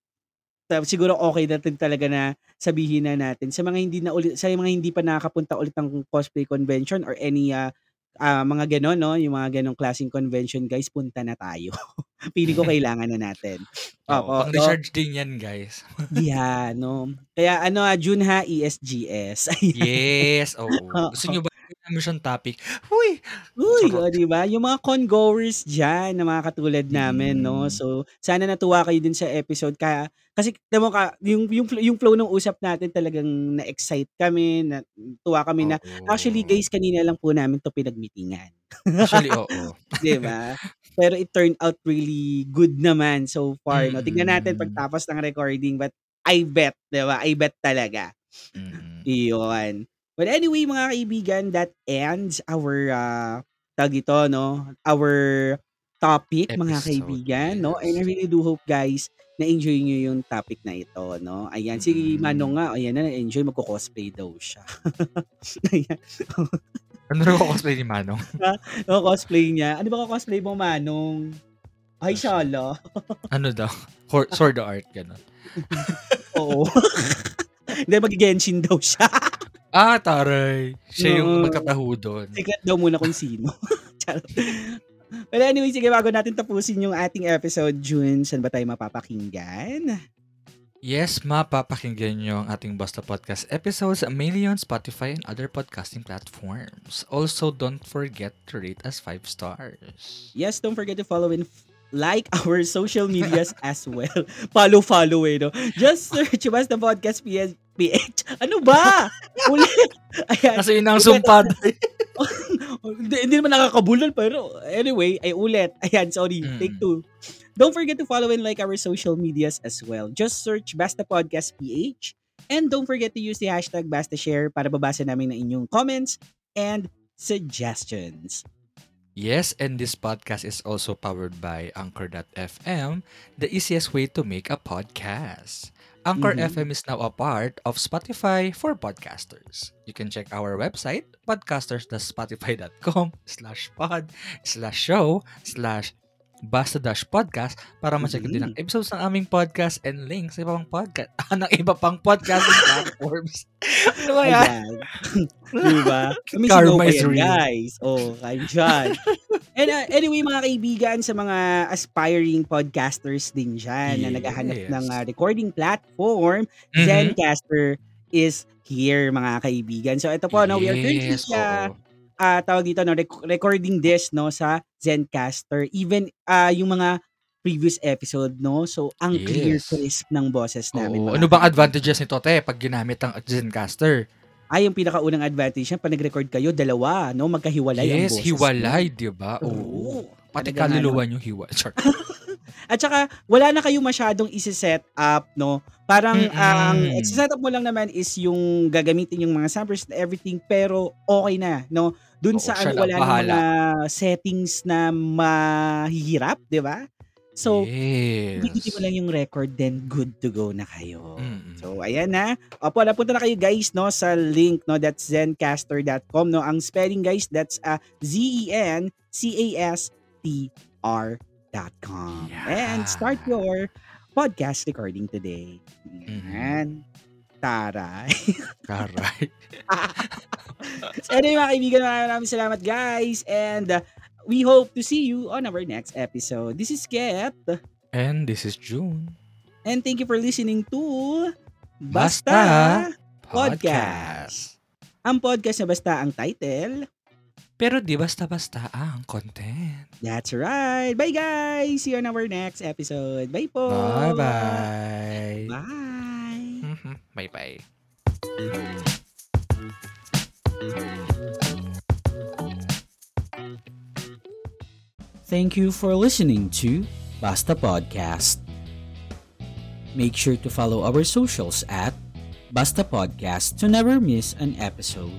ta siguro okey na din talaga na sabihin na natin sa mga hindi na uli sa mga hindi pa nakakapunta ulit ng cosplay convention or any, ah, ah, mga gano'n 'no, yung mga gano'ng klaseng convention guys, punta na tayo. Feeling ko kailangan na natin. Oo, Opo, 'no? pang-recharge din 'yan, guys. Yeah, 'no. Kaya ano, ah, June ha, ESGS. Yes, oo. Gusto Oo. niyo ba namin siyang topic? Huy! Uy, Charot. oh, 'di ba? Yung mga con-goers diyan na mga katulad namin 'no. Mm. So, sana natuwa kayo dun sa episode ka kasi alam mo ka yung yung yung flow ng usap natin talagang na-excite kami, natuwa kami na actually Oo. guys, kanina lang po namin 'to pinag-meetingan. Actually, oo. 'Di ba? Pero it turned out really good naman so far 'no. Tignan natin Mm. pagtapos ng recording but I bet, 'di ba? I bet talaga. Mm. Iyon. But anyway mga kaibigan, that ends our, ah, tawag dito 'no, our topic mga Episode, kaibigan 'no. And I yes. really do hope guys na-enjoy niyo yung topic na ito 'no. Ayan, si Manong Mm. nga ayan na na-enjoy magko-cosplay daw siya. Ayan. Ano raw ko-cosplay ni Manong? Ha? Ko-cosplay niya. Ano ba ko-cosplay mo Manong? Ay, shala. Ano daw? Sword art, gano'n? Oo. Hindi, mag-ge-Genshin daw siya. Ah, taray. Siya yung Oo. magkataho dun. Secret daw muna kung sino. Charot. Well, anyway, sige bago natin tapusin yung ating episode, June, saan ba tayo mapapakinggan? Yes, mapapakinggan nyo ang ating Basta Podcast episodes mainly on Spotify and other podcasting platforms. Also, don't forget to rate us 5 stars. Yes, don't forget to follow and f- like our social medias as well. Follow, follow eh, no? Just search Basta Podcast PS PH. Ano ba? Ulit. Ayan. Kasi yun ang Ulit. sumpad. hindi, hindi naman nakakabulol pero anyway, ay ulit. Ayan, sorry. Mm. Take two. Don't forget to follow and like our social medias as well. Just search Basta Podcast PH. And don't forget to use the hashtag BastaShare para babasa namin ang inyong comments and suggestions. Yes, and this podcast is also powered by Anchor.fm, the easiest way to make a podcast. Anchor Mhm. FM is now a part of Spotify for podcasters. You can check our website, podcasters.spotify.com slash pod slash show slash basta dash podcast para ma-check din ang episodes ng aming podcast and links sa iba pang podcast ng iba pang podcasting platforms. ano ba yan? Diba? May Karma is real. guys. Oh, kayo dyan. And uh, anyway, mga kaibigan, sa mga aspiring podcasters din dyan na naghahanap Yes. ng uh, recording platform, Mhm. Zencaster is here, mga kaibigan. So, ito po, no, we are currently Yes, uh, ah, tawag dito, no, rec- recording this, no, sa Zencaster. Even ah yung mga previous episode, no? So, ang clear Yes. crisp ng boses namin. Oo. Ano bang advantages nito, te, pag ginamit ang Zencaster? Ay, yung pinakaunang advantage niya, pag nag-record kayo, dalawa, no? Magkahiwalay ang Yes, boses. hiwalay, niyo. di ba? Oo. Oo. Pati kaluluwa nyo hiwa. At saka, wala na kayo masyadong isi-set up, no? Parang, Mm-mm. ang isi-set up mo lang naman is yung gagamitin yung mga samples and everything, pero okay na, no? Dun Oo, sa ano, wala na mga settings na mahihirap, di ba? So, yes. Bigiti mo lang yung record, then good to go na kayo. Mm-mm. So, ayan na. Opo, napunta na kayo guys, no, sa link, no, that's zencaster.com, no. Ang spelling guys, that's uh, Z-E-N-C-A-S-T-R.com. And start Yeah. your podcast recording today. Mhm. Ayan. Taray. Karay. so, anyway, mga kaibigan, maraming salamat guys. And uh, we hope to see you on our next episode. This is Ket. And this is June. And thank you for listening to Basta Basta, Podcast. ang podcast na basta ang title. Pero di basta-basta ang content. That's right. Bye guys. See you on our next episode. Bye po. Bye-bye. Bye. Bye-bye. Thank you for listening to Basta Podcast. Make sure to follow our socials at Basta Podcast to never miss an episode.